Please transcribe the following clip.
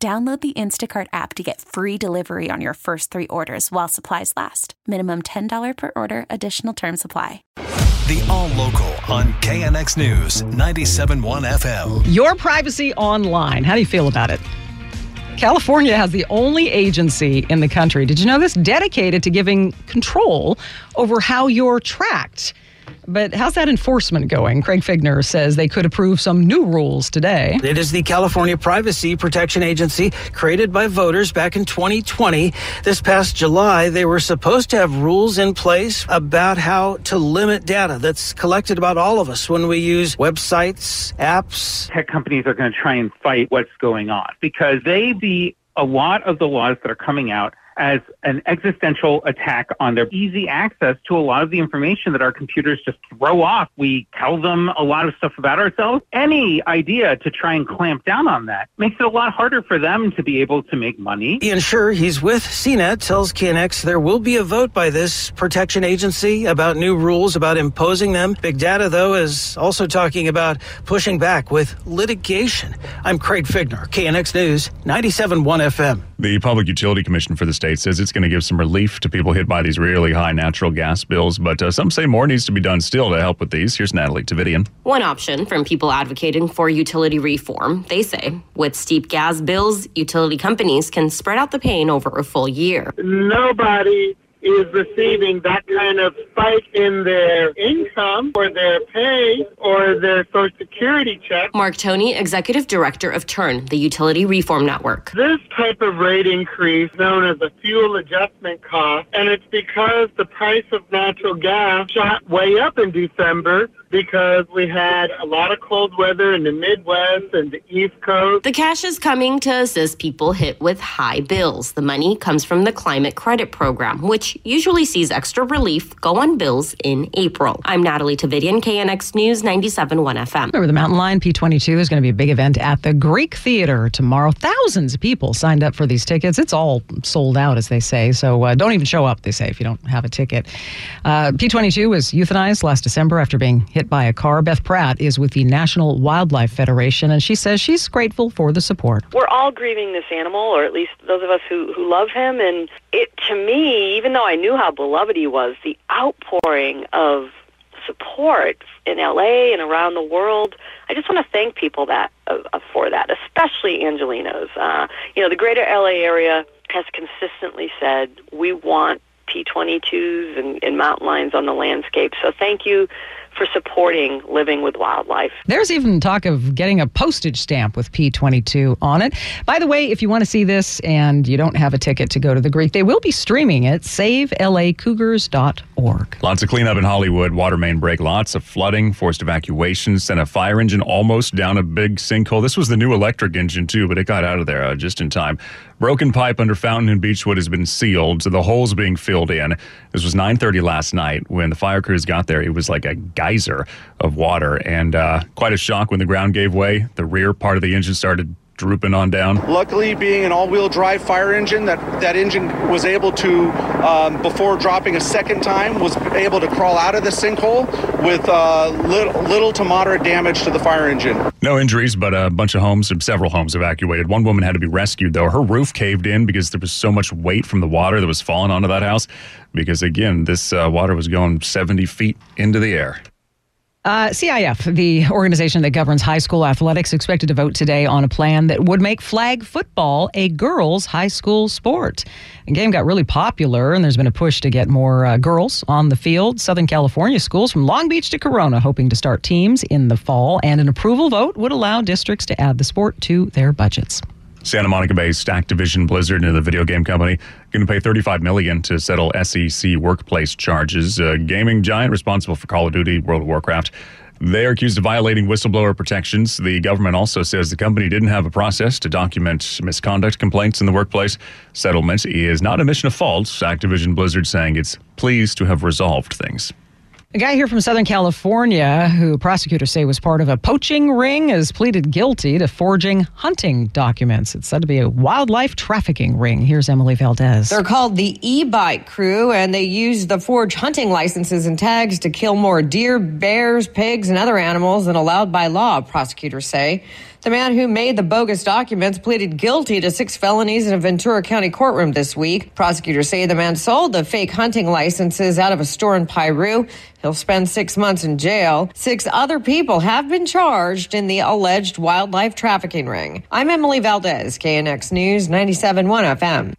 Download the Instacart app to get free delivery on your first three orders while supplies last. Minimum $10 per order, additional term supply. The All Local on KNX News 97.1 FM. Your privacy online. How do you feel about it? California has the only agency in the country, did you know this, dedicated to giving control over how you're tracked. But how's that enforcement going? Craig Fiegener says they could approve some new rules today. It is the California Privacy Protection Agency created by voters back in 2020. This past July, they were supposed to have rules in place about how to limit data that's collected about all of us when we use websites, apps. Tech companies are going to try and fight what's going on because they be a lot of the laws that are coming out as an existential attack on their easy access to a lot of the information that our computers just throw off. We tell them a lot of stuff about ourselves. Any idea to try and clamp down on that makes it a lot harder for them to be able to make money. Ian Sherr, he's with CNET, tells KNX there will be a vote by this protection agency about new rules about imposing them. Big Data, though, is also talking about pushing back with litigation. I'm Craig Fiegener, KNX News, 97.1 FM. The Public Utility Commission for the state says it's going to give some relief to people hit by these really high natural gas bills, but uh, some say more needs to be done still to help with these. Here's Natalie Tavidian. One option from people advocating for utility reform, they say, with steep gas bills, utility companies can spread out the pain over a full year. Nobody is receiving that kind of spike in their income or their pay or their social security check. Mark Toney, Executive Director of TURN, the Utility Reform Network. This type of rate increase known as a fuel adjustment cost, and it's because the price of natural gas shot way up in December because we had a lot of cold weather in the Midwest and the East Coast. The cash is coming to assist people hit with high bills. The money comes from the Climate Credit Program, which usually sees extra relief go on bills in April. I'm Natalie Tavidian, KNX News 97.1 FM. Remember, the Mountain Lion P22 is going to be a big event at the Greek Theater tomorrow. Thousands of people signed up for these tickets. It's all sold out, as they say. So uh, don't even show up, they say, if you don't have a ticket. Uh, P22 was euthanized last December after being hit by a car. Beth Pratt is with the National Wildlife Federation, and she says she's grateful for the support. We're all grieving this animal, or at least those of us who, who love him. And it, to me, even though I knew how beloved he was, the outpouring of support in LA and around the world. I just want to thank people that uh, for that, especially Angelenos. Uh, you know, the greater LA area has consistently said we want P22s and, and mountain lions on the landscape. So thank you for supporting living with wildlife. There's even talk of getting a postage stamp with P22 on it. By the way, if you want to see this and you don't have a ticket to go to the Greek, they will be streaming it. SaveLACougars.org. Lots of cleanup in Hollywood. Water main break, lots of flooding, forced evacuations, sent a fire engine almost down a big sinkhole. This was the new electric engine, too, but it got out of there uh, just in time. Broken pipe under Fountain and Beechwood has been sealed, so the holes being filled in. This was 9:30 last night when the fire crews got there. It was like a geyser of water, and uh, quite a shock when the ground gave way. The rear part of the engine started drooping on down. Luckily, being an all-wheel drive fire engine, that that engine was able to, um, before dropping a second time, was able to crawl out of the sinkhole with uh, little, little to moderate damage to the fire engine. No injuries, but a bunch of homes, and several homes evacuated. One woman had to be rescued, though. Her roof caved in because there was so much weight from the water that was falling onto that house. Because again, this uh, water was going 70 feet into the air. Uh, CIF, the organization that governs high school athletics, expected to vote today on a plan that would make flag football a girls' high school sport. The game got really popular, and there's been a push to get more uh, girls on the field. Southern California schools from Long Beach to Corona hoping to start teams in the fall, and an approval vote would allow districts to add the sport to their budgets. Santa Monica based Activision Blizzard and the video game company going to pay 35 million to settle SEC workplace charges. A gaming giant responsible for Call of Duty, World of Warcraft, They are accused of violating whistleblower protections. The government also says the company didn't have a process to document misconduct complaints in the workplace. Settlement is not a admission of fault. Activision Blizzard saying it's pleased to have resolved things. A guy here from Southern California, who prosecutors say was part of a poaching ring, has pleaded guilty to forging hunting documents. It's said to be a wildlife trafficking ring. Here's Emily Valdez. They're called the e bike crew, and they use the forged hunting licenses and tags to kill more deer, bears, pigs, and other animals than allowed by law, prosecutors say. The man who made the bogus documents pleaded guilty to six felonies in a Ventura County courtroom this week. Prosecutors say the man sold the fake hunting licenses out of a store in Piru. He'll spend six months in jail. Six other people have been charged in the alleged wildlife trafficking ring. I'm Emily Valdez, KNX News 97.1 FM.